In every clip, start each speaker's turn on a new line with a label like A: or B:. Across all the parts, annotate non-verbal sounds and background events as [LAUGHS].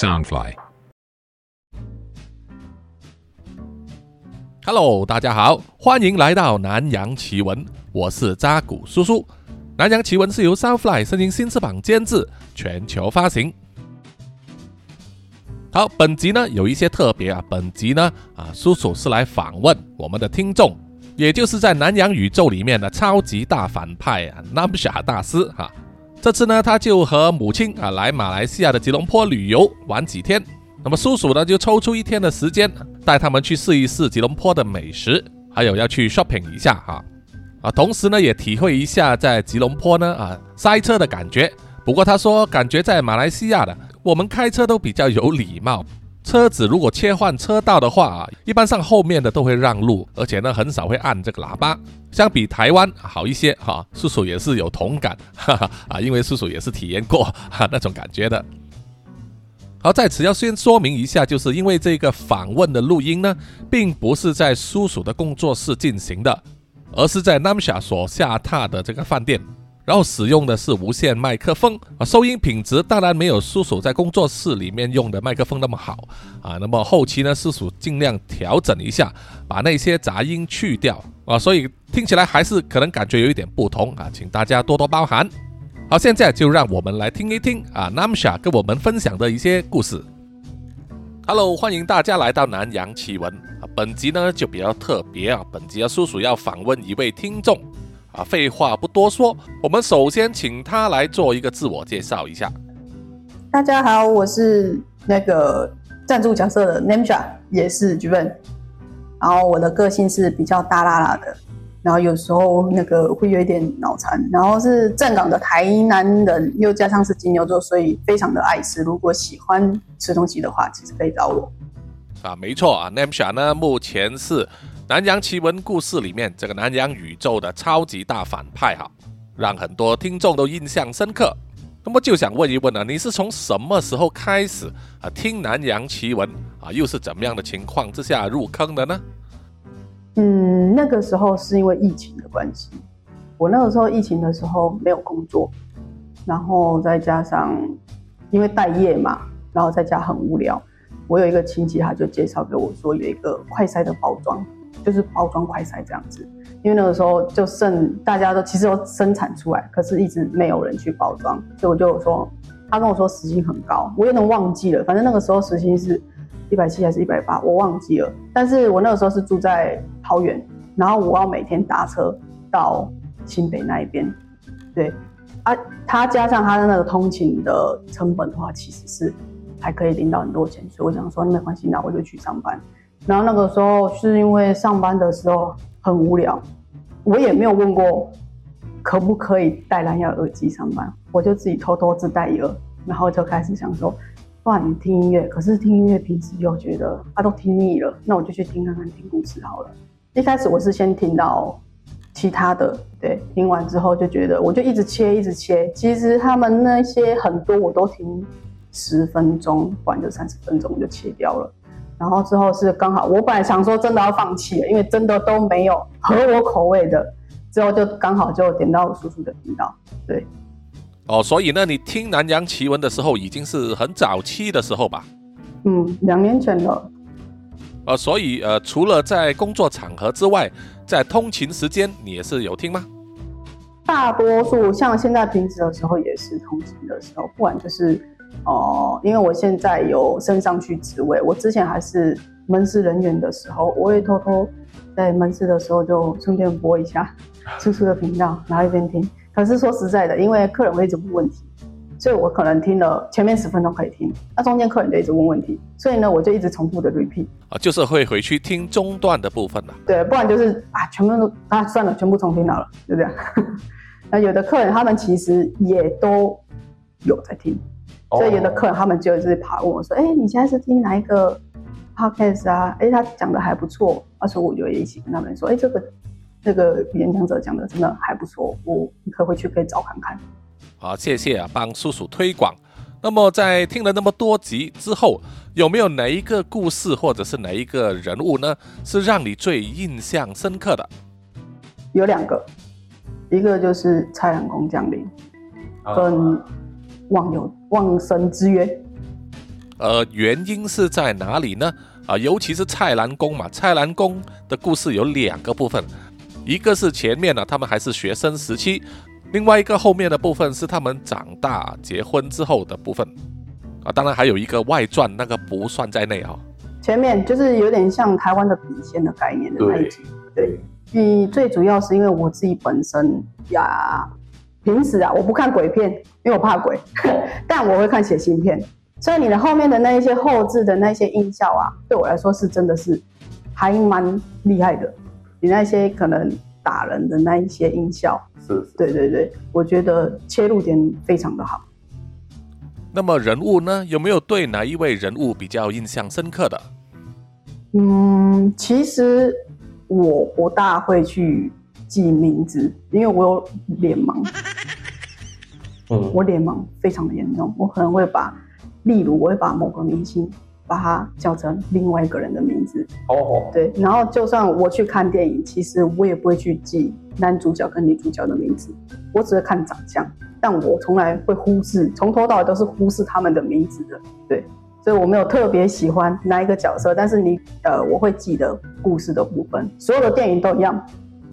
A: Soundfly。
B: Hello，大家好，欢迎来到南洋奇闻，我是扎古叔叔。南洋奇闻是由 Soundfly 声音新翅膀监制，全球发行。好，本集呢有一些特别啊，本集呢啊，叔叔是来访问我们的听众，也就是在南洋宇宙里面的超级大反派啊，Namsha 大师哈、这次呢，他就和母亲啊来马来西亚的吉隆坡旅游玩几天。那么叔叔呢就抽出一天的时间，带他们去试一试吉隆坡的美食，还有要去 shopping 一下哈。啊，同时呢也体会一下在吉隆坡呢啊塞车的感觉。不过他说，感觉在马来西亚的我们开车都比较有礼貌，车子如果切换车道的话啊，一般上后面的都会让路，而且呢很少会按这个喇叭。相比台湾好一些哈，叔叔也是有同感，哈哈啊，因为叔叔也是体验过哈那种感觉的。好，在此要先说明一下，就是因为这个访问的录音呢，并不是在叔叔的工作室进行的，而是在 Namsha 所下榻的这个饭店，然后使用的是无线麦克风啊，收音品质当然没有叔叔在工作室里面用的麦克风那么好啊。那么后期呢，叔叔尽量调整一下，把那些杂音去掉啊，所以听起来还是可能感觉有一点不同啊，请大家多多包涵。好，现在就让我们来听一听啊，Namsha 跟我们分享的一些故事。Hello，欢迎大家来到南洋奇闻啊。本集呢就比较特别啊，本集啊叔叔要访问一位听众啊。废话不多说，我们首先请他来做一个自我介绍一下。
C: 大家好，我是那个赞助角色的 Namsha，也是剧本。然后我的个性是比较大辣辣的，然后有时候那个会有一点脑残，然后是正港的台南人，又加上是金牛座，所以非常的爱吃。如果喜欢吃东西的话，其实可以找我。
B: 啊，没错啊，Namsha 呢目前是南洋奇闻故事里面这个南洋宇宙的超级大反派哈，让很多听众都印象深刻。那么就想问一问啊，你是从什么时候开始啊听南洋奇闻啊？又是怎么样的情况之下入坑的呢？
C: 嗯，那个时候是因为疫情的关系，我那个时候疫情的时候没有工作，然后再加上因为待业嘛，然后在家很无聊。我有一个亲戚，他就介绍给我说有一个快筛的包装，就是包装快筛这样子。因为那个时候就剩大家都其实都生产出来，可是一直没有人去包装，所以我就说，他跟我说时薪很高，我有点忘记了，反正那个时候时薪是一百七还是一百八，我忘记了。但是我那个时候是住在桃园，然后我要每天搭车到新北那一边，对啊，他加上他的那个通勤的成本的话，其实是还可以领到很多钱，所以我想说没关系，那我就去上班。然后那个时候是因为上班的时候很无聊，我也没有问过可不可以戴蓝牙耳机上班，我就自己偷偷自带一个，然后就开始想说，不然你听音乐，可是听音乐平时又觉得啊都听腻了，那我就去听看看听故事好了。一开始我是先听到其他的，对，听完之后就觉得我就一直切一直切，其实他们那些很多我都听十分钟，不然就三十分钟就切掉了。然后之后是刚好，我本来想说真的要放弃了，因为真的都没有合我口味的。之后就刚好就点到叔叔的频道，对，
B: 哦，所以呢，你听南洋奇闻的时候已经是很早期的时候吧？
C: 嗯，两年前了。
B: 呃，所以呃，除了在工作场合之外，在通勤时间你也是有听吗？
C: 大多数像现在平时的时候也是通勤的时候，不管就是哦、因为我现在有升上去职位，我之前还是门市人员的时候，我会偷偷在门市的时候就顺便播一下 [LAUGHS] 叔叔的频道，然后一边听。可是说实在的，因为客人会一直问问题，所以我可能听了前面十分钟可以听，那中间客人就一直问问题，所以呢，我就一直重复的 repeat。
B: 啊，就是会回去听中段的部分了。
C: 对，不然就是啊，全部都啊算了，全部重听好了，就这样。[LAUGHS] 那有的客人他们其实也都有在听，所以有的客人他们就是跑问我说：“哎、你现在是听哪一个 podcast 啊？哎、他讲的还不错。”那时候我就会一起跟他们说：“哎、这个这个演讲者讲的真的还不错，我你可回去可以找看看。”
B: 好，谢谢啊，帮叔叔推广。那么在听了那么多集之后，有没有哪一个故事或者是哪一个人物呢，是让你最印象深刻的？
C: 有两个，一个就是蔡澜公降临，跟忘有忘生之约。
B: 呃，原因是在哪里呢？啊，尤其是蔡澜公嘛，蔡澜公的故事有两个部分，一个是前面呢，他们还是学生时期，另外一个后面的部分是他们长大结婚之后的部分。啊，当然还有一个外传，那个不算在内啊。
C: 前面就是有点像台湾的笔仙的概念的那一集，对。你最主要是因为我自己本身呀，平时啊我不看鬼片，因为我怕鬼，[LAUGHS] 但我会看血腥片。所以你的后面的那一些后置的那些音效啊，对我来说是真的是还蛮厉害的。你那些可能打人的那一些音效，
A: 是，
C: 对对对，我觉得切入点非常的好。
B: 那么人物呢，有没有对哪一位人物比较印象深刻的？
C: 嗯，其实我不大会去记名字，因为我有脸盲。嗯，我脸盲非常的严重，我可能会把。例如，我会把某个明星把他叫成另外一个人的名字。哦，对。然后，就算我去看电影，其实我也不会去记男主角跟女主角的名字，我只会看长相。但我从来会忽视，从头到尾都是忽视他们的名字的。对，所以我没有特别喜欢哪一个角色，但是你呃，我会记得故事的部分。所有的电影都一样，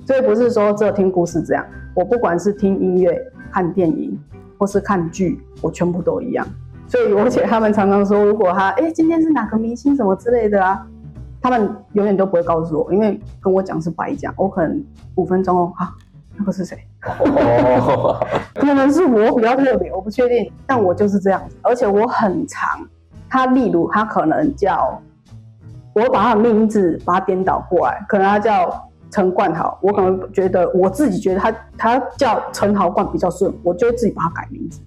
C: 所以不是说只有听故事这样。我不管是听音乐、看电影或是看剧，我全部都一样。所以，而且他们常常说，如果他哎今天是哪个明星什么之类的啊，[LAUGHS] 他们永远都不会告诉我，因为跟我讲是白讲。我可能五分钟哦，啊，那个是谁？[LAUGHS] 可能是我比较特别，我不确定。但我就是这样子，而且我很长。他例如他可能叫，我把他的名字把他颠倒过来，可能他叫陈冠豪，我可能觉得我自己觉得他他叫陈豪冠比较顺，我就会自己把他改名字。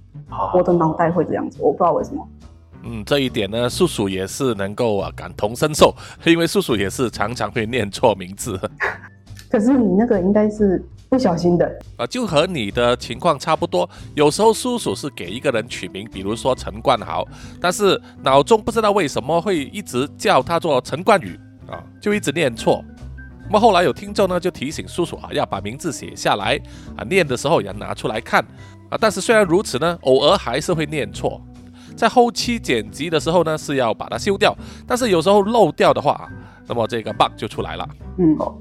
C: 我的脑袋会这样子，我不知道为什么。
B: 嗯，这一点呢，叔叔也是能够啊感同身受，[LAUGHS] 因为叔叔也是常常会念错名字。[LAUGHS]
C: 可是你那个应该是不小心的
B: 啊，就和你的情况差不多。有时候叔叔是给一个人取名，比如说陈冠豪，但是脑中不知道为什么会一直叫他做陈冠宇啊，就一直念错。那么后来有听众呢就提醒叔叔啊，要把名字写下来啊，念的时候也拿出来看。啊，但是虽然如此呢，偶尔还是会念错，在后期剪辑的时候呢，是要把它修掉。但是有时候漏掉的话，那么这个 bug 就出来了。嗯，好。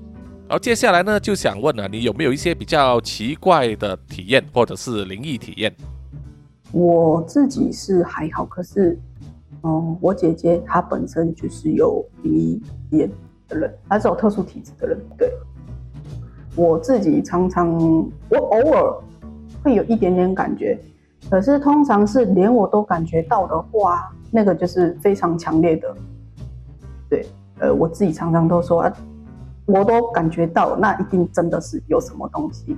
B: 然后接下来呢，就想问了，你有没有一些比较奇怪的体验，或者是灵异体验？
C: 我自己是还好，可是，哦，我姐姐她本身就是有灵异体验的人，她是有特殊体质的人。对，我自己常常，我偶尔。会有一点点感觉，可是通常是连我都感觉到的话，那个就是非常强烈的。对，呃，我自己常常都说，我都感觉到，那一定真的是有什么东西。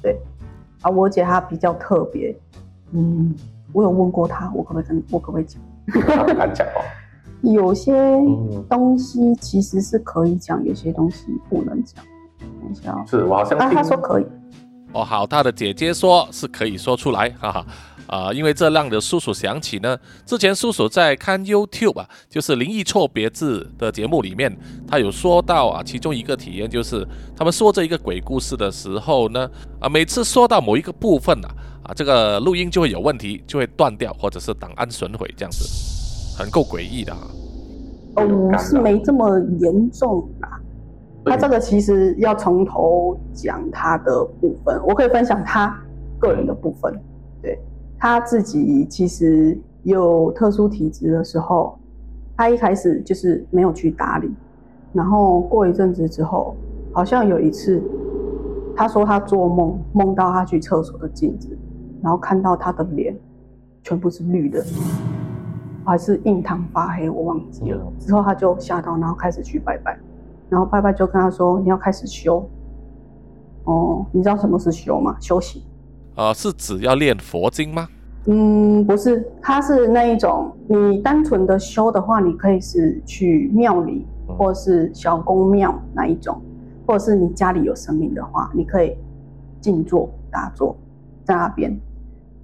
C: 对，啊，我姐她比较特别，嗯，我有问过她，我可不可以跟，我可不可以讲？[LAUGHS]
A: 敢讲哦。
C: 有些东西其实是可以讲，有些东西不能讲。等一下，
A: 是我好像
C: 啊，他说可以。
B: 哦，好，他的姐姐说是可以说出来，哈哈，啊，因为这让的叔叔想起呢，之前叔叔在看 YouTube 啊，就是灵异错别字的节目里面，他有说到啊，其中一个体验就是他们说这一个鬼故事的时候呢，啊，每次说到某一个部分啊，啊，这个录音就会有问题，就会断掉，或者是档案损毁这样子，很够诡异的。
C: 哦，是没这么严重啊。他这个其实要从头讲他的部分，我可以分享他个人的部分。对他自己其实有特殊体质的时候，他一开始就是没有去打理，然后过一阵子之后，好像有一次，他说他做梦梦到他去厕所的镜子，然后看到他的脸全部是绿的，还是印堂发黑，我忘记了。之后他就吓到，然后开始去拜拜。然后拜拜就跟他说：“你要开始修哦，你知道什么是修吗？修行，
B: 呃，是指要练佛经吗？
C: 嗯，不是，它是那一种，你单纯的修的话，你可以是去庙里，或是小公庙那一种，或者是你家里有神明的话，你可以静坐打坐在那边，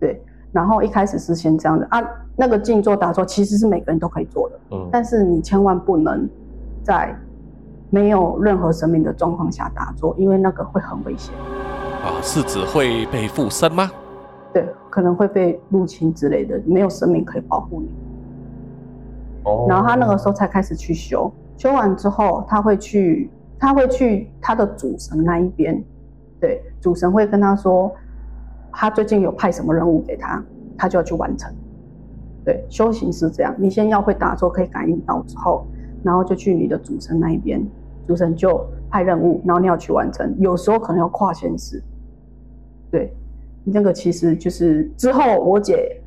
C: 对。然后一开始是先这样的啊，那个静坐打坐其实是每个人都可以做的，嗯，但是你千万不能在。没有任何生命的状况下打坐，因为那个会很危险。
B: 啊，是指会被附身吗？
C: 对，可能会被入侵之类的，没有生命可以保护你。
B: 哦，
C: 然后他那个时候才开始去修，修完之后他会去，他会去他的主神那一边，对，主神会跟他说，他最近有派什么任务给他，他就要去完成。对，修行是这样，你先要会打坐，可以感应到之后，然后就去你的主神那一边，主神就派任务，然后你要去完成，有时候可能要跨现实。对，那个其实就是之后我姐，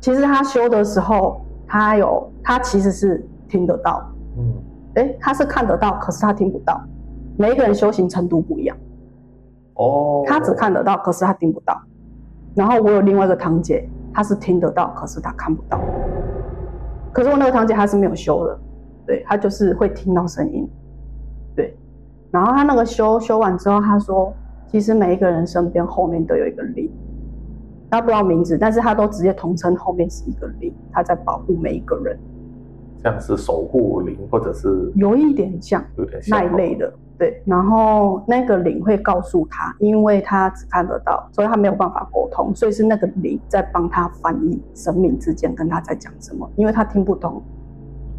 C: 其实她修的时候，她有她其实是听得到，
B: 嗯，
C: 哎，她是看得到，可是她听不到。每一个人修行程度不一样，
B: 哦，
C: 她只看得到，可是她听不到。然后我有另外一个堂姐，她是听得到，可是她看不到。可是我那个堂姐她是没有修的，对，她就是会听到声音，对。然后她那个修修完之后，她说，其实每一个人身边后面都有一个灵，她不知道名字，但是她都直接统称后面是一个灵，她在保护每一个人，
B: 像是守护灵或者是
C: 有一点像
B: 有点像
C: 那一类的，对。然后那个灵会告诉他，因为他只看得到，所以他没有办法沟通，所以是那个灵在帮他翻译神明之间跟他在讲什么，因为他听不懂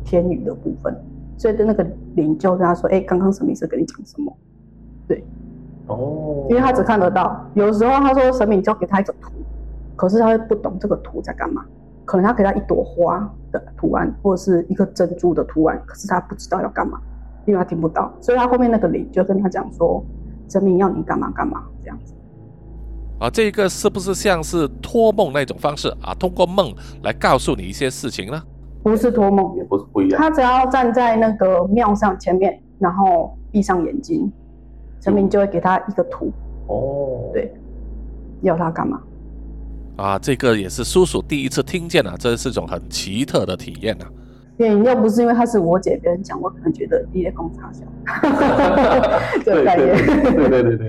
C: 天语的部分，所以的那个灵就跟他说：“哎，刚刚神明是跟你讲什么？”
B: 对哦，
C: 因为他只看得到，有时候他说神明交给他一个图，可是他会不懂这个图在干嘛，可能他给他一朵花的图案或者是一个珍珠的图案，可是他不知道要干嘛，因为他听不到，所以他后面那个灵就跟他讲说，神明要你干嘛干嘛这样子。
B: 啊，这个是不是像是托梦那种方式啊？通过梦来告诉你一些事情呢？
C: 不是托梦，
B: 也不是不一样。
C: 他只要站在那个庙上前面，然后闭上眼睛，神明就会给他一个图，
B: 哦，
C: 对要他干嘛。
B: 啊，这个也是叔叔第一次听见啊，这是一种很奇特的体验啊。
C: 对，要不是因为他是我姐，别人讲，我可能觉得你在公差小，[LAUGHS] 这个概念。
B: 对对对对对。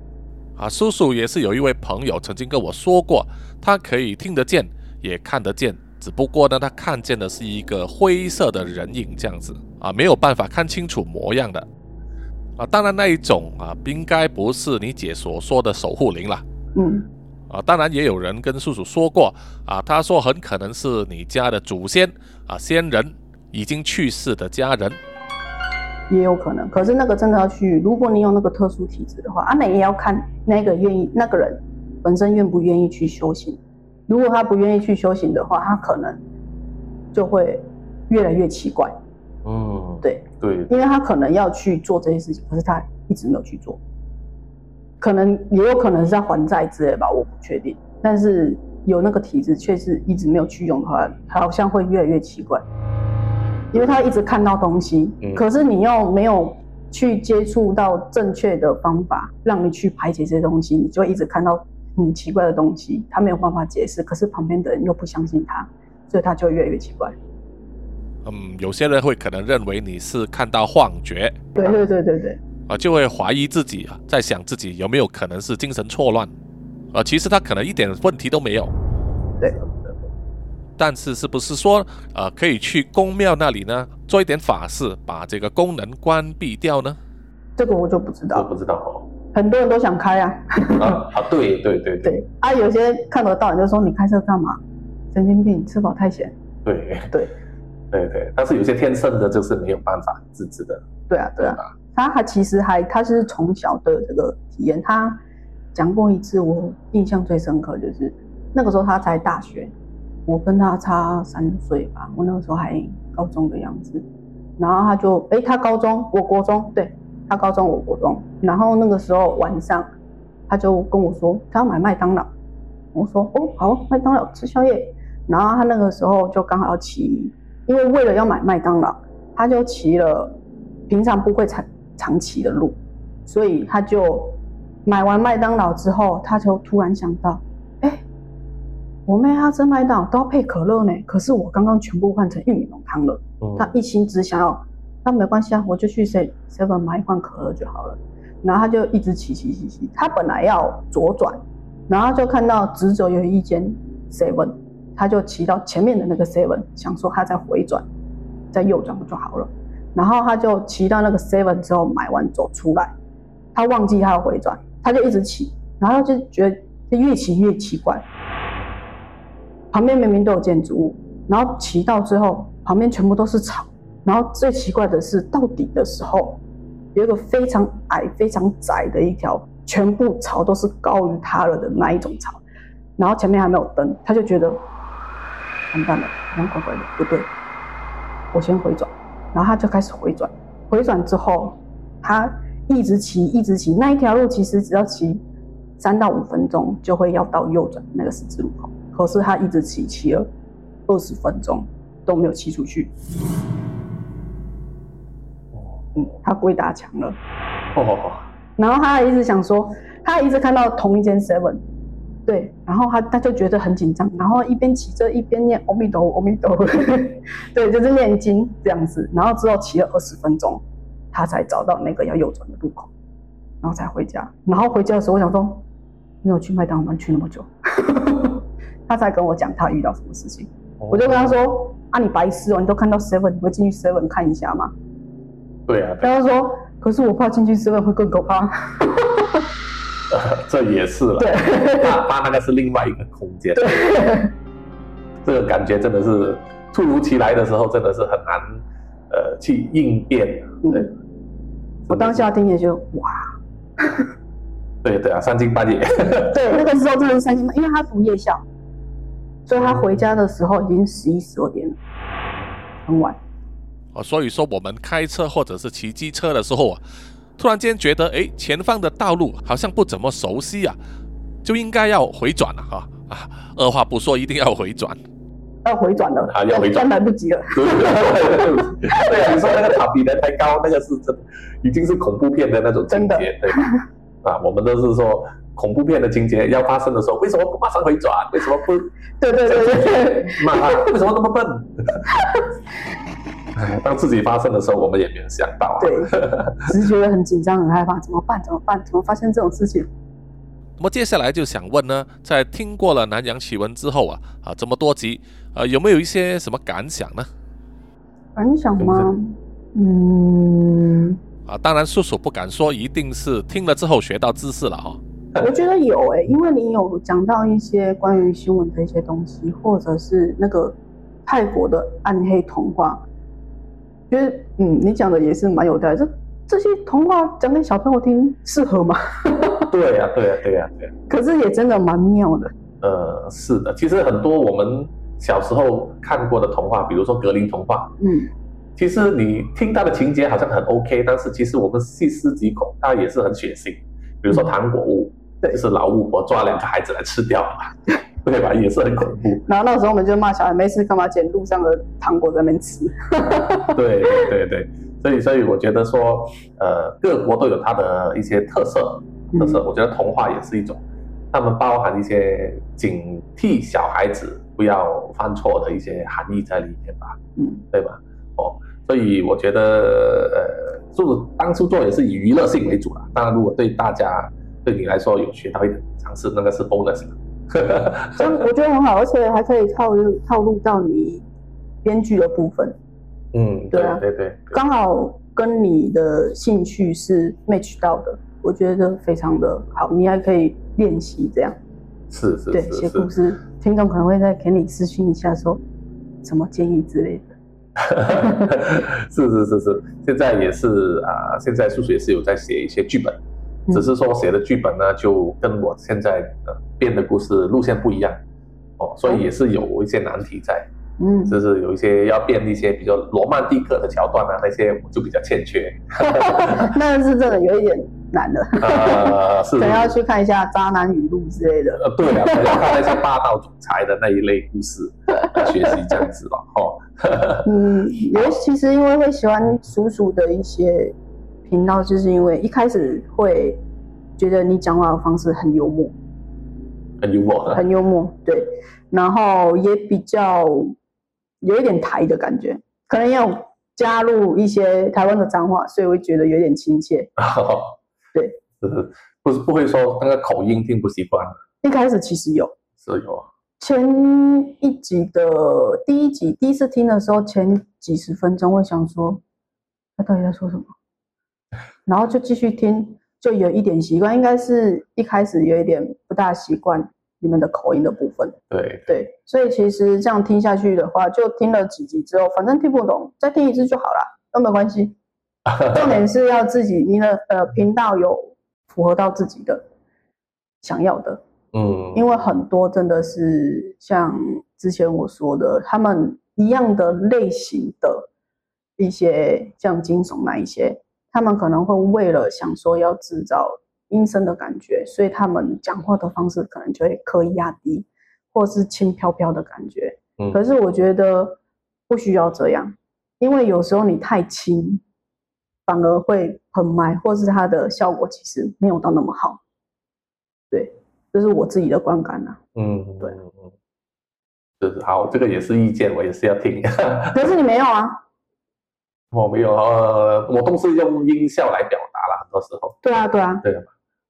B: [LAUGHS] 啊，叔叔也是有一位朋友曾经跟我说过，他可以听得见，也看得见，只不过呢，他看见的是一个灰色的人影这样子啊，没有办法看清楚模样的啊。当然那一种啊，应该不是你姐所说的守护灵了。
C: 嗯，
B: 啊，当然也有人跟叔叔说过啊，他说很可能是你家的祖先啊，先人已经去世的家人。
C: 也有可能，可是那个真的要去，如果你有那个特殊体质的话，啊，那也要看那个愿意那个人本身愿不愿意去修行。如果他不愿意去修行的话，他可能就会越来越奇怪。
B: 嗯，
C: 对
B: 对，
C: 因为他可能要去做这些事情，可是他一直没有去做，可能也有可能是在还债之类吧，我不确定。但是有那个体质，却是一直没有去用的话，好像会越来越奇怪。因为他一直看到东西，
B: 嗯
C: 可是你又没有去接触到正确的方法，让你去排解这些东西，你就会一直看到很奇怪的东西，他没有办法解释，可是旁边的人又不相信他，所以他就会越来越奇怪。
B: 嗯，有些人会可能认为你是看到幻觉
C: 对对对对对，
B: 啊，就会怀疑自己啊，在想自己有没有可能是精神错乱啊，其实他可能一点问题都没有。
C: 对。
B: 但是是不是说呃可以去公庙那里呢，做一点法事，把这个功能关闭掉呢？
C: 这个我就不知道，
B: 不知道哦。
C: 很多人都想开啊。
B: 啊啊，对对对
C: 对啊，有些看得到你就说你开车干嘛？神经病，吃饱太闲。
B: 对
C: 对
B: 对对，但是有些天生的就是没有办法自制的，
C: 对啊对啊，他还其实还他是从小的这个体验，他讲过一次，我印象最深刻就是那个时候他才大学，我跟他差三岁吧，我那个时候还高中的样子，然后他就哎他高中我国中，对他高中我国中，然后那个时候晚上他就跟我说他要买麦当劳，我说哦好麦当劳吃宵夜，然后他那个时候就刚好要骑，因为为了要买麦当劳，他就骑了平常不会踩常骑的路，所以他就买完麦当劳之后，他就突然想到，哎，我妹她吃麦当劳都要配可乐呢，可是我刚刚全部换成玉米浓汤了。
B: 嗯
C: 他一心只想要，那没关系啊，我就去 seven seven 买一罐可乐就好了。然后他就一直骑骑骑骑，他本来要左转，然后就看到直走有一间 seven，他就骑到前面的那个 seven，想说他再回转，再右转不就好了。然后他就骑到那个 seven 之后买完走出来，他忘记他要回转，他就一直骑，然后就觉得越骑越奇怪，旁边明明都有建筑物，然后骑到最后，旁边全部都是草，然后最奇怪的是到底的时候，有一个非常矮、非常窄的一条，全部草都是高于他了的那一种草，然后前面还没有灯，他就觉得完蛋了，好像怪怪的，不对，我先回转，然后他就开始回转，回转之后，他一直骑，一直骑，那一条路其实只要骑三到五分钟就会要到右转那个十字路口，可是他一直骑，骑了二十分钟都没有骑出去。嗯，他鬼打墙了。
A: 哦，
C: 然后他还一直想说，他还一直看到同一间 Seven，对，然后他他就觉得很紧张，然后一边骑着一边念阿弥陀佛，阿弥陀佛，[LAUGHS] 对，就是念经这样子。然后之后骑了二十分钟，他才找到那个要右转的路口，然后才回家。然后回家的时候，我想说，你有去麦当劳去那么久？[LAUGHS] 他才跟我讲他遇到什么事情。我就跟他说：“啊，你白痴哦，你都看到 Seven，你会进去 Seven 看一下吗？”
A: 对啊，
C: 然后说：“可是我怕进去 Seven 会更可怕。[LAUGHS] [LAUGHS]
A: 这也是了。
C: 对
A: 他他那个是另外一个空间。
C: 对，[LAUGHS]
A: 这个感觉真的是突如其来的时候，真的是很难呃去应变。对，
C: 我当下听也就哇，[LAUGHS]
A: 对对啊，三更半夜。
C: 对，那个时候真的是三更半，因为他读夜校，所以他回家的时候已经十一十二点了，很晚。
A: 哦，所以说我们开车或者是骑机车的时候啊，突然间觉得哎，前方的道路好像不怎么熟悉啊，就应该要回转了哈啊！二话不说，一定要回转。
C: 要回转了，
A: 啊要回转
C: 但来不及了。
A: 对对，你说那个塔比人太高，那个是真，已经是恐怖片的那种情
C: 真的
A: 节，对吧？啊，我们都是说恐怖片的情节要发生的时候，为什么不马上回转？为什么不
C: 对对对对对，
A: 妈，为什么那么笨？哎，[LAUGHS] 当自己发生的时候，我们也没有想到啊。
C: 对只是觉得很紧张、很害怕，怎么办？怎么办？怎么发生这种事情？
A: 那么接下来就想问呢，在听过了南洋奇闻之后啊，啊这么多集，呃有没有一些什么感想呢？
C: 感想吗？嗯，
A: 啊，当然叔叔不敢说一定是听了之后学到知识了哈、
C: 我觉得有诶、因为你有讲到一些关于新闻的一些东西，或者是那个泰国的暗黑童话，觉得嗯，你讲的也是蛮有道理。这这些童话讲给小朋友听适合吗？[LAUGHS]
A: 对呀、对呀、对呀、对呀、
C: 可是也真的蛮妙的。
A: 呃，是的，其实很多我们小时候看过的童话，比如说格林童话，
C: 嗯，
A: 其实你听到的情节好像很 OK，但是其实我们细思极恐，它也是很血腥。比如说糖果屋，
C: 对
A: 就是老巫婆抓两个孩子来吃掉嘛，[LAUGHS] 对吧？也是很恐怖。
C: 然后那时候我们就骂小孩没事干嘛捡路上的糖果在那边吃。
A: 对对对对，所以所以我觉得说，呃，各国都有它的一些特色特色。我觉得童话也是一种，他们包含一些警惕小孩子不要犯错的一些含义在里面吧，
C: 嗯，
A: 对吧？哦，所以我觉得呃，做当初做也是以娱乐性为主啦。当然，如果对大家对你来说有学到一点常识，那个是 bonus 的。[LAUGHS]
C: 所以我觉得很好，而且还可以套入套路到你编剧的部分，
A: 嗯，
C: 对啊
A: 对对对，
C: 刚好跟你的兴趣是 match 到的，我觉得非常的好。你还可以练习这样，
A: 是是
C: 对，写故。事，听众可能会再给你私信一下说什么建议之类的。[LAUGHS]
A: 是是是是，现在也是啊、现在叔叔也是有在写一些剧本，
C: 嗯
A: 只是说写的剧本呢，就跟我现在呃编的故事路线不一样，哦，所以也是有一些难题在，
C: 嗯，
A: 就是有一些要变一些比较罗曼蒂克的桥段啊，那些我就比较欠缺，[LAUGHS]
C: 那是真的有一点难了，
A: 呃，[LAUGHS] 是。
C: 可能要去看一下渣男语录之类的。
A: 呃，对啊，可能要看那些霸道总裁的那一类故事来学习这样子了，哦，[LAUGHS]
C: 嗯，尤其是因为会喜欢叔叔的一些频道，就是因为一开始会觉得你讲话的方式很幽默，
A: 很幽默，
C: 很幽默，对，然后也比较有一点台的感觉，可能也有加入一些台湾的脏话，所以会觉得有点亲切。[LAUGHS] 对，
A: 就是不是不会说那个口音听不习惯，
C: 一开始其实有
A: 是有啊。
C: 前一集的第一集第一次听的时候，前几十分钟会想说他到底在说什么，然后就继续听，就有一点习惯，应该是一开始有一点不大习惯你们的口音的部分。
B: 对，
C: 对，所以其实这样听下去的话，就听了几集之后，反正听不懂，再听一次就好了，都没关系。[LAUGHS] 重点是要自己你的呃频道有符合到自己的想要的，
B: 嗯，
C: 因为很多真的是像之前我说的，他们一样的类型的一些像惊悚那一些，他们可能会为了想说要制造阴森的感觉，所以他们讲话的方式可能就会刻意压低，或是轻飘飘的感觉。
B: 嗯
C: 可是我觉得不需要这样，因为有时候你太轻，反而会很麦，或是它的效果其实没有到那么好。对，这是我自己的观感啊。
B: 嗯，
C: 对
B: 嗯，嗯就是好，这个也是意见，我也是要听。[LAUGHS]
C: 可是你没有啊？
B: 我没有，呃，我都是用音效来表达了，很多时候，
C: 对啊，对啊，
B: 对啊，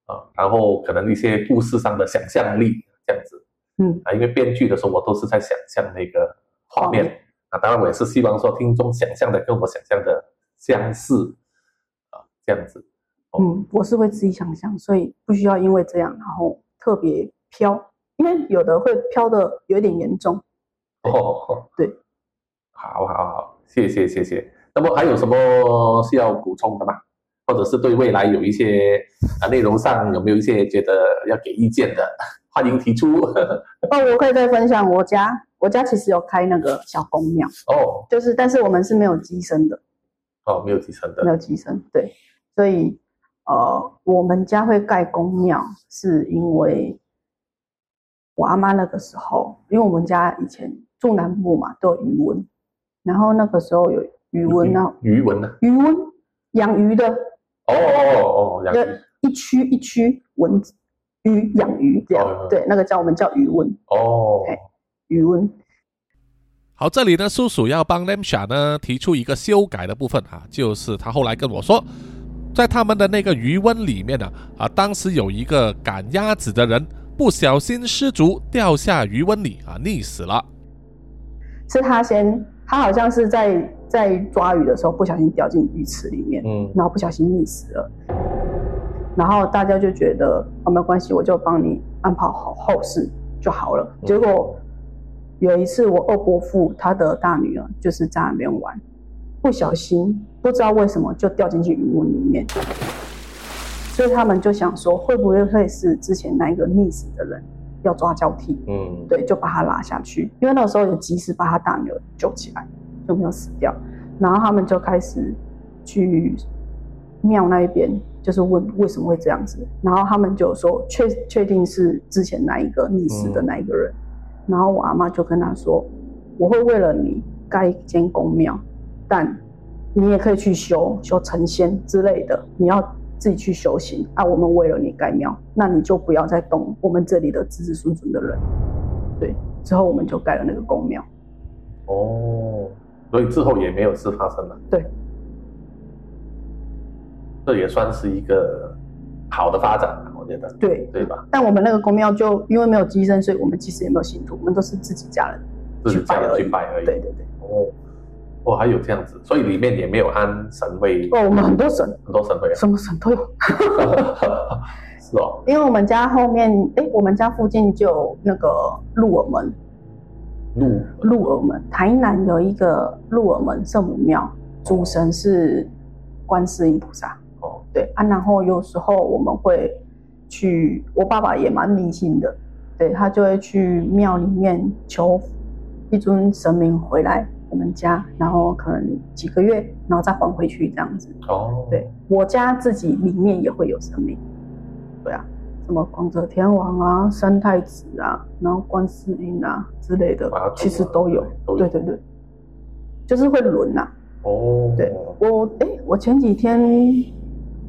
B: 啊，然后可能一些故事上的想象力这样子，
C: 嗯，
B: 啊，因为编剧的时候我都是在想象那个画面。
C: 画面。
B: 啊，当然我也是希望说听众想象的跟我想象的相似啊，这样子，
C: 嗯，我是会自己想象，所以不需要因为这样，然后特别飘，因为有的会飘的有点严重。
B: 哦，
C: 对，
B: 好好好，谢谢谢谢。那么还有什么需要补充的吗？或者是对未来有一些啊内容上有没有一些觉得要给意见的，[LAUGHS] 欢迎提出。[LAUGHS]
C: 哦，我可以再分享我家，我家其实有开那个小公庙，
B: 哦。
C: 就是但是我们是没有机身的，
B: 哦，没有机
C: 身
B: 的。
C: 没，有机身，对，所以呃，我们家会盖公庙，是因为我阿妈那个时候，因为我们家以前住南部嘛，都有余温，然后那个时候有鱼瘟，然后
B: 鱼纹呢？
C: 鱼瘟养鱼的，
B: 哦哦哦，养
C: 要
B: 鱼。
C: 一区一区蚊子鱼养鱼。这样，
B: 哦。
C: 对，那个叫我们叫鱼瘟，
B: 哦，
C: 鱼瘟，
B: 好，这里呢，叔叔要帮 Lemsha 呢提出一个修改的部分啊，就是他后来跟我说，在他们的那个余温里面呢，啊，当时有一个赶鸭子的人不小心失足掉下余温里啊，溺死了。
C: 是他先，他好像是在在抓鱼的时候不小心掉进鱼池里面，
B: 嗯
C: 然后不小心溺死了。然后大家就觉得哦没关系，我就帮你安排好后事就好了。
B: 嗯
C: 结果有一次我二伯父他的大女儿就是在那边玩，不小心不知道为什么就掉进去鱼温里面，所以他们就想说会不会会是之前那一个溺死的人要抓交替？
B: 嗯，
C: 对，就把他拉下去，因为那个时候有及时把他大女儿救起来，就没有死掉。然后他们就开始去庙那一边，就是问为什么会这样子。然后他们就说确确定是之前那一个溺死的那一个人。然后我阿妈就跟他说，我会为了你盖一间公庙，但你也可以去修修成仙之类的，你要自己去修行啊。我们为了你盖庙，那你就不要再动我们这里的子子孙孙的人。对，之后我们就盖了那个公庙。
B: 哦，所以之后也没有事发生了。
C: 对，
B: 这也算是一个好的发展，我觉得，
C: 对，
B: 对吧？
C: 但我们那个公庙就因为没有机身，所以我们其实也没有信徒，我们都是自己家人
B: 自己家人
C: 去拜而已。
B: 去拜而已。
C: 对对对。
B: 哦，哦，还有这样子，所以里面也没有安神位，
C: 哦，我们很多神，
B: 很多神位啊。
C: 什么神都有。[LAUGHS]
B: 是哦，
C: 因为我们家后面，哎，我们家附近就有那个鹿耳门，
B: 路
C: 鹿耳门，台南有一个鹿耳门圣母庙，主神是观世音菩萨。
B: 哦，
C: 对啊，然后有时候我们会去，我爸爸也蛮迷信的，对他就会去庙里面求一尊神明回来我们家，然后可能几个月，然后再还回去这样子。
B: 哦，
C: 对我家自己里面也会有神明，对啊，什么广泽天王啊、三太子啊，然后观世音啊之类的
B: 啊，
C: 其实都有。
B: 都有。
C: 对对对，就是会轮呐、
B: 哦，
C: 对。我哎，我前几天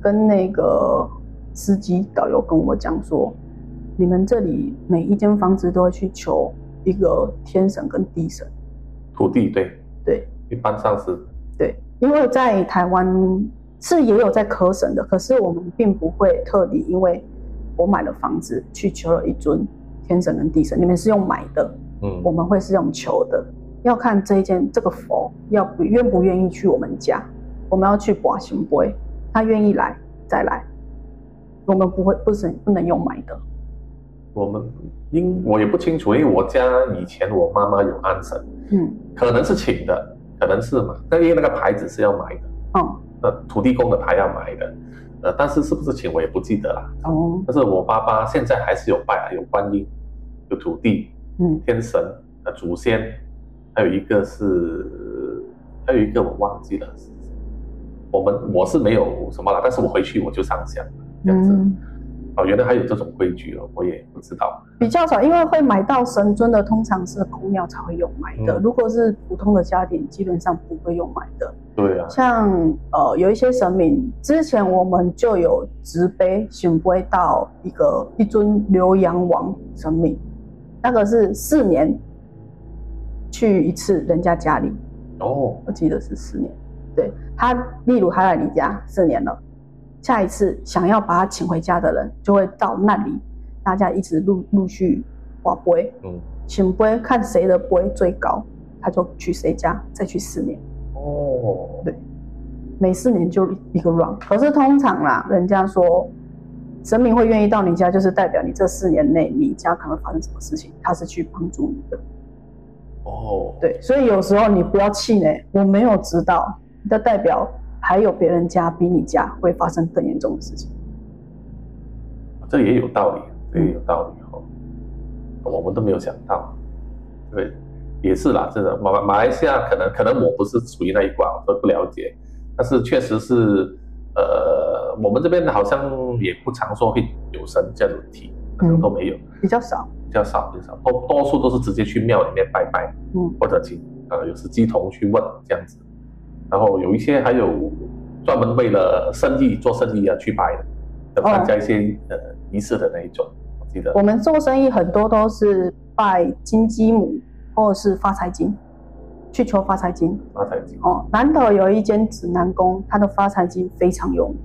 C: 跟那个司机导游跟我讲说，你们这里每一间房子都会去求一个天神跟地神，
B: 土地对，
C: 对。
B: 一般上是。
C: 对，因为在台湾是也有在科神的，可是我们并不会特地因为我买了房子去求了一尊天神跟地神，你们是用买的，
B: 嗯。
C: 我们会是用求的，要看这一间这个佛要不愿不愿意去我们家，我们要去寡行杯，他愿意来再来，我们不会不是不能用买的，
A: 我们因我也不清楚，因为我家以前我妈妈有安神，
C: 嗯。
A: 可能是请的，可能是嘛，但因为那个牌子是要买的，
C: 嗯。
A: 呃，土地公的牌要买的，呃，但是是不是请我也不记得了。
C: 哦
A: 但是我爸爸现在还是有拜啊，有观音，有土地，
C: 嗯
A: 天神，呃，祖先，还有一个是，还有一个我忘记了，我们我是没有什么了，但是我回去我就上香，这样子。
C: 嗯，
A: 哦，原来还有这种规矩哦，我也不知道。
C: 比较少，因为会买到神尊的，通常是公庙才会用买的。
A: 嗯
C: 如果是普通的家庭，基本上不会用买的。
A: 对啊，
C: 像呃有一些神明，之前我们就有直碑行归到一个一尊浏阳王神明，那个是四年去一次人家家里，
A: 哦，
C: 我记得是四年。对他，例如他来你家四年了，下一次想要把他请回家的人，就会到那里，大家一直陆陆续划杯，
A: 嗯，
C: 请杯看谁的杯最高，他就去谁家，再去四年。
A: 哦，
C: 对每四年就一个 round。可是通常啦，人家说神明会愿意到你家，就是代表你这四年内你家可能发生什么事情，他是去帮助你的。
A: 哦，
C: 对，所以有时候你不要气馁，我没有知道，那代表还有别人家比你家会发生更严重的事情。
A: 这也有道理，这也有道理哦。我们都没有想到，对，也是啦，真的马马来西亚可能可能我不是属于那一挂，我都不了解，但是确实是，呃，我们这边好像也不常说会有神这样的体，可能都没有，
C: 比较少，
A: 比较少，比较少，多多数都是直接去庙里面拜拜，
C: 嗯。
A: 或者请呃有时鸡童去问这样子，然后有一些还有专门为了生意做生意而去拜的，要参加一些、呃仪式的那一种，我记得
C: 我们做生意很多都是拜金鸡母或者是发财金，去求发财金。
A: 发财金
C: 哦，南头有一间指南宫，它的发财金非常有名。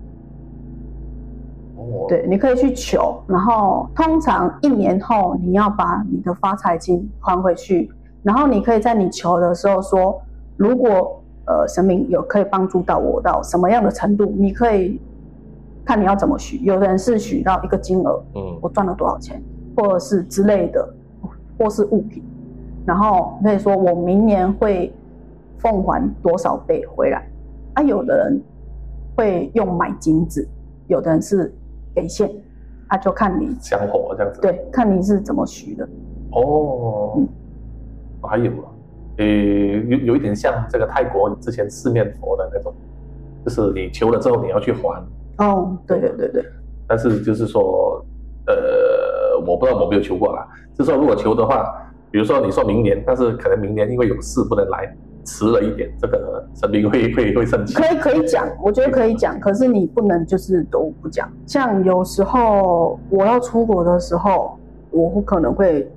A: 哦，
C: 对，你可以去求，然后通常一年后你要把你的发财金还回去，然后你可以在你求的时候说，如果呃神明有可以帮助到我到什么样的程度，你可以看你要怎么许。有的人是许到一个金额，
A: 嗯
C: 我赚了多少钱，或者是之类的，或是物品，然后可以说我明年会奉还多少倍回来。啊，有的人会用买金子，有的人是给现，啊，就看你
A: 香火这样子，
C: 对，看你是怎么许的。
A: 哦
C: 嗯，
A: 还有啊，呃，有有一点像这个泰国之前四面佛的那种，就是你求了之后你要去还，
C: 哦，对对对对，
A: 但是就是说，呃，我不知道我没有求过啦。就是说，如果求的话，比如说你说明年，但是可能明年因为有事不能来，迟了一点，这个神明会会会生气。
C: 可以可以讲，我觉得可以讲，可是你不能就是都不讲。像有时候我要出国的时候，我可能会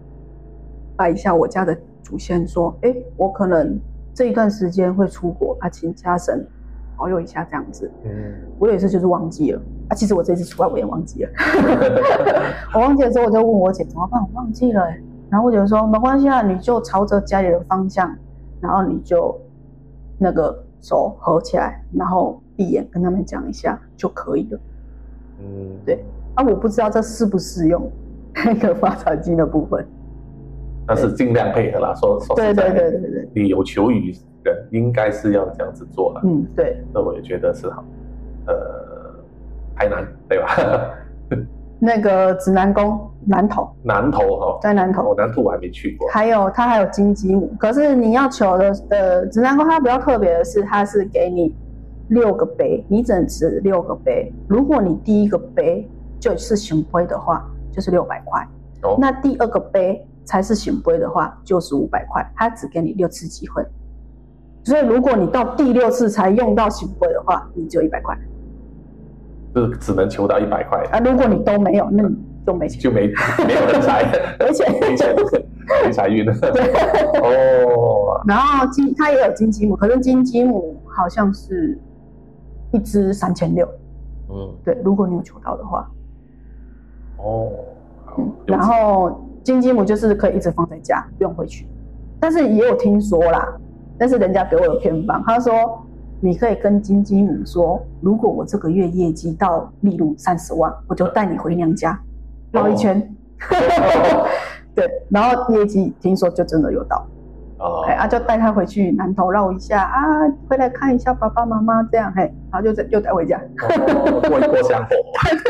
C: 拜一下我家的祖先，说，哎，我可能这一段时间会出国，啊，请家神保佑一下这样子。
A: 嗯，
C: 我有一次就是忘记了，啊，其实我这次出来我也忘记了，[LAUGHS] 我忘记了之后我就问我姐怎么办，我忘记了欸、然后我姐说没关系啊，你就朝着家里的方向，然后你就那个手合起来，然后闭眼跟他们讲一下就可以了。
A: 嗯，
C: 对啊，我不知道这适不适用 [LAUGHS] 那个发财金的部分。
A: 但是尽量配合啦。说说
C: 对
A: 实在的，
C: 对对对对，
A: 你有求于人，应该是要这样子做的。
C: 嗯对，
A: 那我也觉得是好。呃，台南对吧？[LAUGHS]
C: 那个指南宫南头
A: 南投哈，
C: 在南头
A: 哦。南投我还没去过。
C: 还有它还有金鸡母，可是你要求的呃指南宫它比较特别的是，它是给你六个杯，你只能吃六个杯。如果你第一个杯就是行杯的话，就是六百块；
A: 哦，
C: 那第二个杯才是行杯的话，就是五百块。它只给你六次机会，所以如果你到第六次才用到行杯的话，你就有一百块。
A: 就是只能求到一百块，
C: 啊。如果你都没有，那你就没钱，
A: 就没没有人才，[LAUGHS]
C: 而且 [LAUGHS]
A: 没钱，没财运。[LAUGHS] 哦，
C: 然后金它也有金鸡母，可是金鸡母好像是一只三千六，
A: 嗯，
C: 对，如果你有求到的话，
A: 哦，
C: 嗯，然后金鸡母就是可以一直放在家，不用回去。但是也有听说啦，但是人家给我的偏方，他说你可以跟金鸡母说，如果我这个月业绩到例如三十万，我就带你回娘家绕一圈，[LAUGHS] 对，然后业绩听说就真的有到，
B: 哦。
C: 哎，啊就带他回去南头绕一下啊，回来看一下爸爸妈妈这样，嘿，然后就再又带回家。
B: 哦过一过香火，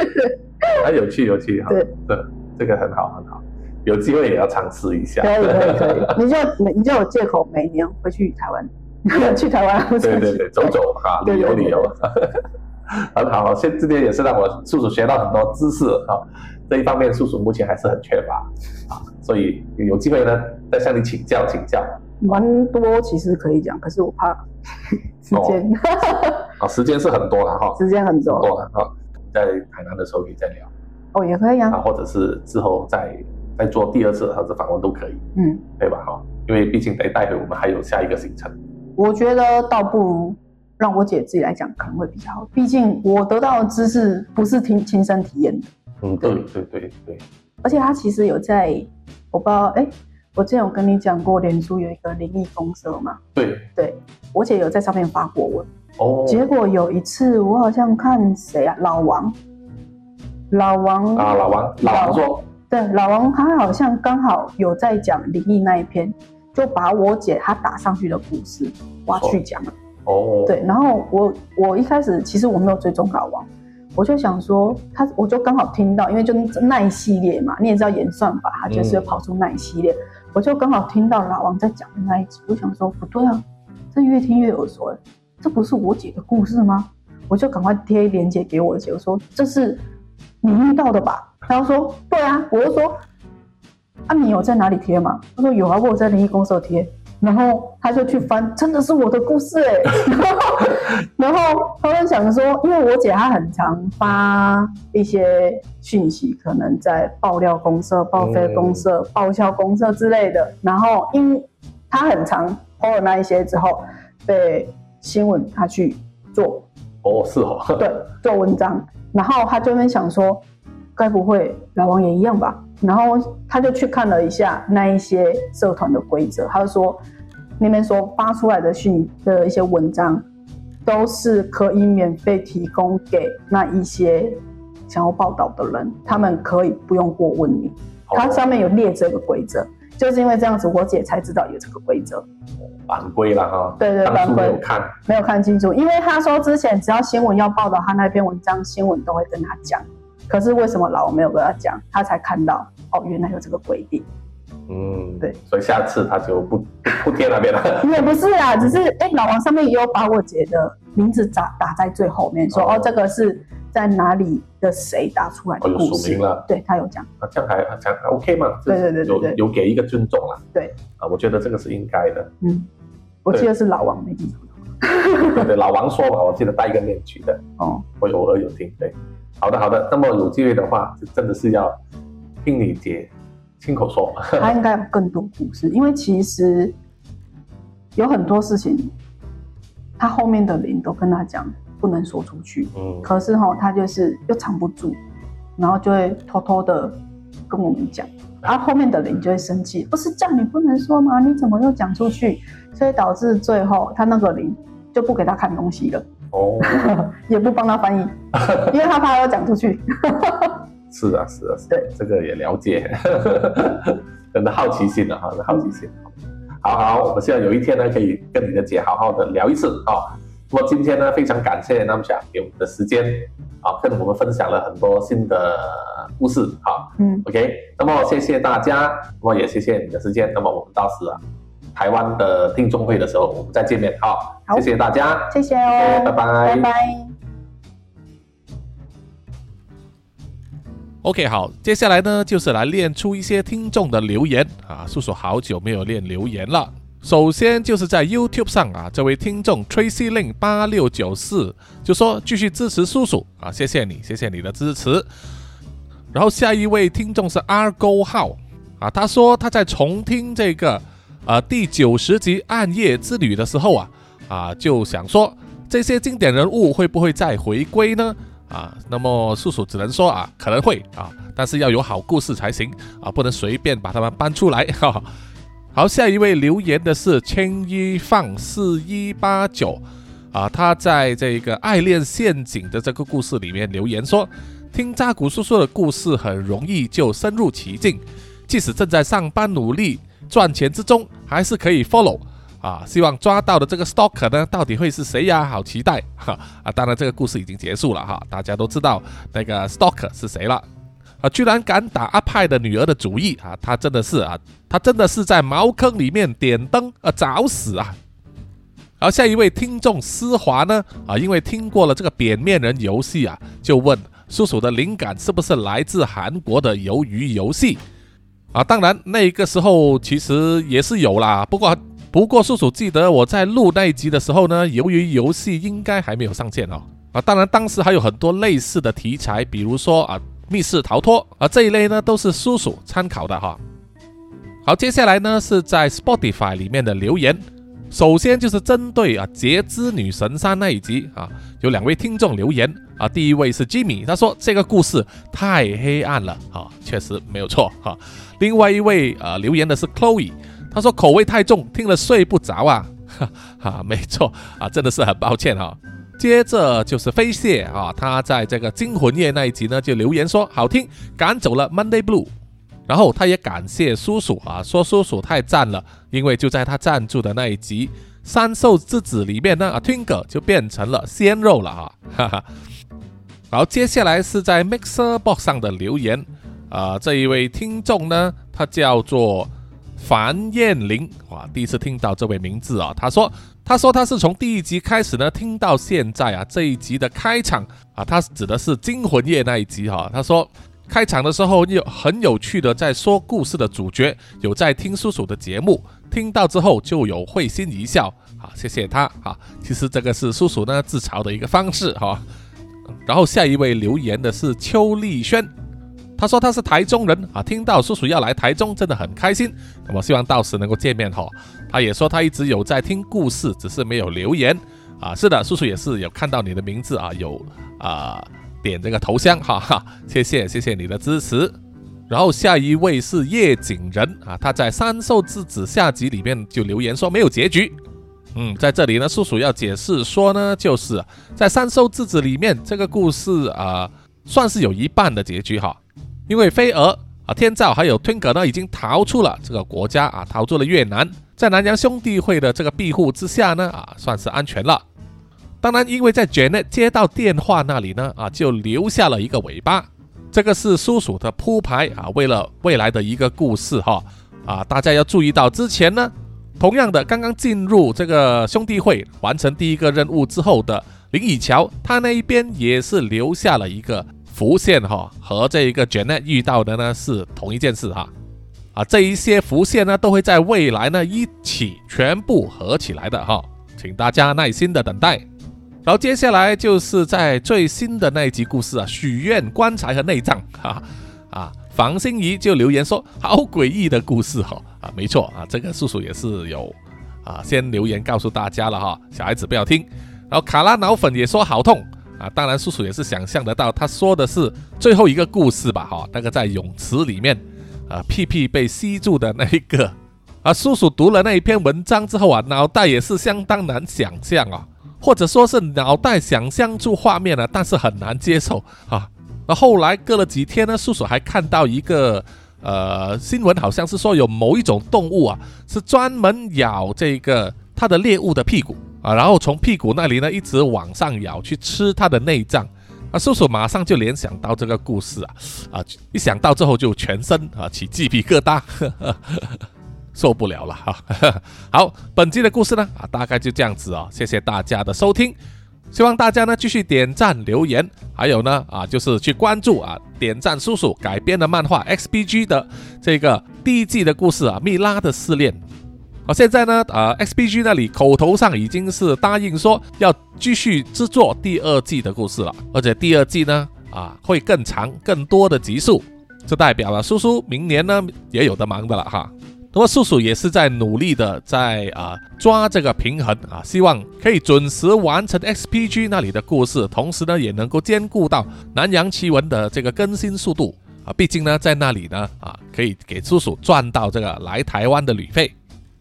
B: [LAUGHS] 很有趣有趣哈，
C: 对。
B: 这这个很好很好，有机会也要尝试一下。
C: 可以可以可以，你就你就有借口每年回去台湾，[LAUGHS] 去台湾。
B: 对对对，走走哈，[LAUGHS] 旅游旅游，[LAUGHS] 很好。现这边也是让我叔叔学到很多知识啊，这一方面叔叔目前还是很缺乏啊，所以有机会呢再向你请教请教。
C: 蛮多其实可以讲，可是我怕时间，
B: 啊，时间是很多了哈，
C: 时间很
B: 很
C: 多
B: 多了哈，在台南的时候可以再聊。
C: 哦，也可以
B: 啊，
C: 啊，
B: 或者是之后再再做第二次核子访问都可以，
C: 嗯，
B: 对吧？哈，因为毕竟得带回我们还有下一个行程。
C: 我觉得倒不如让我姐自己来讲可能会比较好，毕竟我得到的知识不是亲亲身体验的，
B: 嗯，对对。对对，
C: 而且她其实有在，我不知道，哎，我之前有跟你讲过，脸书有一个灵异公社嘛，
B: 对。
C: 对我姐有在上面发过文。
B: 哦，
C: 结果有一次，我好像看谁啊，老王，老王。
B: 啊，老王老王说，
C: 对，老王他好像刚好有在讲灵异那一篇，就把我姐她打上去的故事挖去讲了。
B: 哦，
C: 对，然后我我一开始其实我没有追踪老王，我就想说他，我就刚好听到，因为就那一系列嘛，你也知道演算法，他就是会跑出那一系列，我就刚好听到老王在讲的那一集，我想说不对啊，这越听越耳熟了，这不是我姐的故事吗？我就赶快贴链接给我姐，我说这是你遇到的吧？他说对啊，我就说啊你有在哪里贴吗？他说有啊，我有在灵异公社贴。然后他就去翻，真的是我的故事哎。然后，然后他就想说，因为我姐她很常发一些讯息，可能在爆料公社、报废公社、报销公社之类的。然后，因她很常 PO 了那一些之后，被新闻他去做
B: 哦是哦，
C: 对做文章，然后他就在想说，该不会老王也一样吧？然后他就去看了一下那一些社团的规则，他就说那边说发出来的讯的一些文章，都是可以免费提供给那一些想要报道的人，他们可以不用过问你。它上面有列这个规则，就是因为这样子，我姐才知道有这个规则。
B: 版规了哈，
C: 对对，版规
B: 没有看，
C: 没有看清楚，因为他说之前只要新闻要报道他那篇文章，新闻都会跟他讲。可是为什么老王没有跟他讲？他才看到哦，原来有这个规定。
B: 嗯，
C: 对，
B: 所以下次他就不 [LAUGHS] 不贴那边了。
C: 也不是啊，只是哎，老王上面也有把我姐的名字打打在最后面，说
B: 哦
C: 哦，这个是在哪里的谁打出来的。
B: 署名了
C: 对他有讲，
B: 啊，这样还还 OK 嘛？
C: 对对对对对
B: 有有给一个尊重啦。
C: 对
B: 啊，我觉得这个是应该的。
C: 嗯，我记得是老王没记错
B: 对对，老王说嘛，我记得戴一个面具的，
C: 哦。
B: 我有偶尔有听。对，好的好的，那么有机会的话，真的是要听你姐亲口说。
C: 她应该有更多故事，因为其实有很多事情，他后面的人都跟他讲不能说出去，
B: 嗯，
C: 可是哈、他就是又藏不住，然后就会偷偷的跟我们讲，然后后面的人就会生气，不是叫你不能说吗？你怎么又讲出去？所以导致最后他那个人就不给他看东西了，
B: 哦，[LAUGHS]
C: 也不帮他翻译，[LAUGHS] 因为他怕要讲出去。
B: 是 [LAUGHS] 啊是啊，是啊
C: 对，
B: 这个也了解，真的好奇心啊，哈，好奇心。好好，我们希望有一天呢，可以跟你的姐好好的聊一次啊。那么今天呢，非常感谢 Nam 想给我们的时间啊，跟我们分享了很多新的故事啊。
C: 嗯
B: ，OK，那么谢谢大家，那么也谢谢你的时间。那么我们到此啊，台湾的听众会的时候，我们再见面啊。
C: 好
B: 谢谢大家，
C: 谢谢哦
B: 拜拜
C: 拜拜。
B: OK，好，接下来呢就是来练出一些听众的留言啊。叔叔好久没有练留言了。首先就是在 YouTube 上啊，这位听众 Tracy Lin 八六九四就说继续支持叔叔啊，谢谢你，谢谢你的支持。然后下一位听众是 Argo 号啊，他说他在重听这个呃第九十集《暗夜之旅》的时候啊啊就想说这些经典人物会不会再回归呢？啊，那么叔叔只能说啊，可能会啊，但是要有好故事才行啊，不能随便把他们搬出来。哈哈。好，下一位留言的是千衣放四一八九啊，他在这个爱恋陷阱的这个故事里面留言说，听扎古叔叔的故事很容易就深入其境，即使正在上班努力赚钱之中，还是可以 follow 啊。希望抓到的这个 stalker 呢，到底会是谁呀？好期待哈啊！当然，这个故事已经结束了哈，大家都知道那个 stalker 是谁了啊！居然敢打阿派的女儿的主意啊！他真的是啊，他真的是在茅坑里面点灯啊，找死啊！而下一位听众思华呢？啊，因为听过了这个扁面人游戏啊，就问叔叔的灵感是不是来自韩国的鱿鱼游戏？啊，当然那个时候其实也是有啦。不过不过叔叔记得我在录那一集的时候呢，由于游戏应该还没有上线哦。啊，当然当时还有很多类似的题材，比如说啊密室逃脱啊这一类呢，都是叔叔参考的哈。好，接下来呢是在 Spotify 里面的留言。首先就是针对啊《截肢女神三》那一集啊，有两位听众留言啊。第一位是 Jimmy，他说这个故事太黑暗了啊，确实没有错哈。另外一位啊留言的是 Chloe，他说口味太重，听了睡不着啊。哈哈，没错啊，真的是很抱歉哈。接着就是飞蟹啊，他在这个惊魂夜那一集呢就留言说好听，赶走了 Monday Blue。然后他也感谢叔叔啊，说叔叔太赞了，因为就在他赞助的那一集《三兽之子》里面呢啊，Twinkle 就变成了鲜肉了啊，[LAUGHS] 哈哈。好，接下来是在 Mixer Box 上的留言啊，这一位听众呢，他叫做樊燕玲，哇，第一次听到这位名字啊，他说，他说他是从第一集开始呢听到现在啊，这一集的开场啊，他指的是惊魂夜那一集哈，他说。开场的时候有很有趣的，在说故事的主角有在听叔叔的节目，听到之后就有会心一笑，好，谢谢他，好，其实这个是叔叔呢自嘲的一个方式哈。然后下一位留言的是邱丽轩，他说他是台中人啊，听到叔叔要来台中真的很开心，那么希望到时能够见面哈。他也说他一直有在听故事，只是没有留言啊。是的，叔叔也是有看到你的名字啊，有啊。点这个头像，哈哈，谢谢谢谢你的支持。然后下一位是叶景仁啊，他在《三兽之子》下集里面就留言说没有结局。嗯，在这里呢，叔叔要解释说呢，就是在《三兽之子》里面这个故事啊，算是有一半的结局哈，因为飞蛾啊、天照还有 Twinkle 呢已经逃出了这个国家啊，逃出了越南，在南洋兄弟会的这个庇护之下呢啊，算是安全了。当然，因为在 Janet 接到电话那里呢，啊，就留下了一个尾巴。这个是叔叔的铺排啊，为了未来的一个故事哈，啊，大家要注意到之前呢，同样的，刚刚进入这个兄弟会完成第一个任务之后的林以乔，他那一边也是留下了一个浮线哈，和这一个 Janet 遇到的呢是同一件事哈，啊，这一些浮线呢都会在未来呢一起全部合起来的哈，请大家耐心的等待。然后接下来就是在最新的那一集故事啊，许愿棺材和内脏，哈啊，房心怡就留言说好诡异的故事哈啊，没错啊，这个叔叔也是有啊，先留言告诉大家了哈，小孩子不要听。然后卡拉脑粉也说好痛啊，当然叔叔也是想象得到，他说的是最后一个故事吧哈，那个在泳池里面啊屁屁被吸住的那一个啊，叔叔读了那一篇文章之后啊，脑袋也是相当难想象啊。或者说是脑袋想象出画面了，但是很难接受啊。那后来隔了几天呢，叔叔还看到一个呃新闻，好像是说有某一种动物啊，是专门咬这个它的猎物的屁股啊，然后从屁股那里呢一直往上咬去吃它的内脏。啊，叔叔马上就联想到这个故事啊啊，一想到之后就全身啊起鸡皮疙瘩。受不了了哈，[LAUGHS] 好，本期的故事呢啊，大概就这样子哦，谢谢大家的收听，希望大家呢继续点赞留言，还有呢啊就是去关注啊点赞叔叔改编的漫画 XBG 的这个第一季的故事啊，蜜拉的试炼，好，现在呢啊 XBG 那里口头上已经是答应说要继续制作第二季的故事了，而且第二季呢啊会更长更多的集数，这代表了叔叔明年呢也有的忙的了哈。那么叔叔也是在努力的在啊抓这个平衡啊，希望可以准时完成 XPG 那里的故事，同时呢也能够兼顾到南洋奇闻的这个更新速度啊。毕竟呢在那里呢啊可以给叔叔赚到这个来台湾的旅费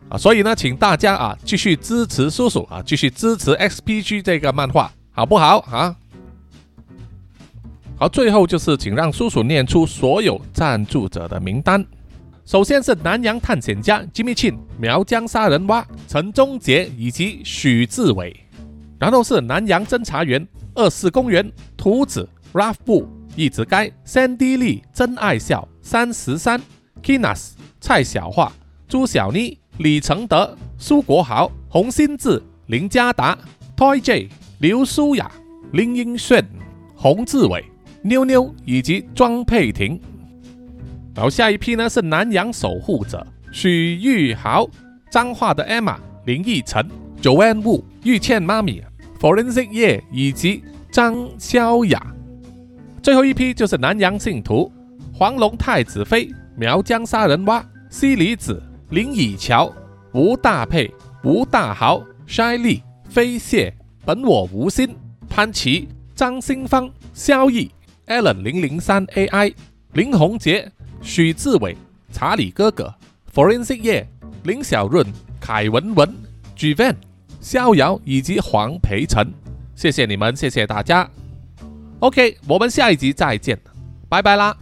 B: 啊。所以呢，请大家啊继续支持叔叔啊，继续支持 XPG 这个漫画，好不好啊？好，最后就是请让叔叔念出所有赞助者的名单。首先是南洋探险家 Jimmy Chin、苗疆杀人蛙陈忠杰以及许志伟，然后是南洋侦查员二四公园图子 Ralph 布一直该 Sandy Lee 真爱笑三十三 Kinas 蔡小桦朱小妮李承德苏国豪洪新志林家达 Toy J 刘舒雅林英炫洪志伟妞妞以及庄佩婷。然后下一批呢是南洋守护者许玉豪、彰化的 Emma、林奕晨、Joanne Wu、玉倩妈咪、Forensic 叶以及张潇雅。最后一批就是南洋信徒黄龙太子妃、苗疆杀人蛙、西里子、林以乔、吴大佩、吴大豪、筛丽、飞蟹、本我无心、潘琪、张新芳、萧毅、Allen 零零三 AI、林宏杰。许志伟、查理哥哥、Forensic 叶、林小润、凯文文、G Van、逍遥以及黄培成，谢谢你们，谢谢大家。OK，我们下一集再见，拜拜啦。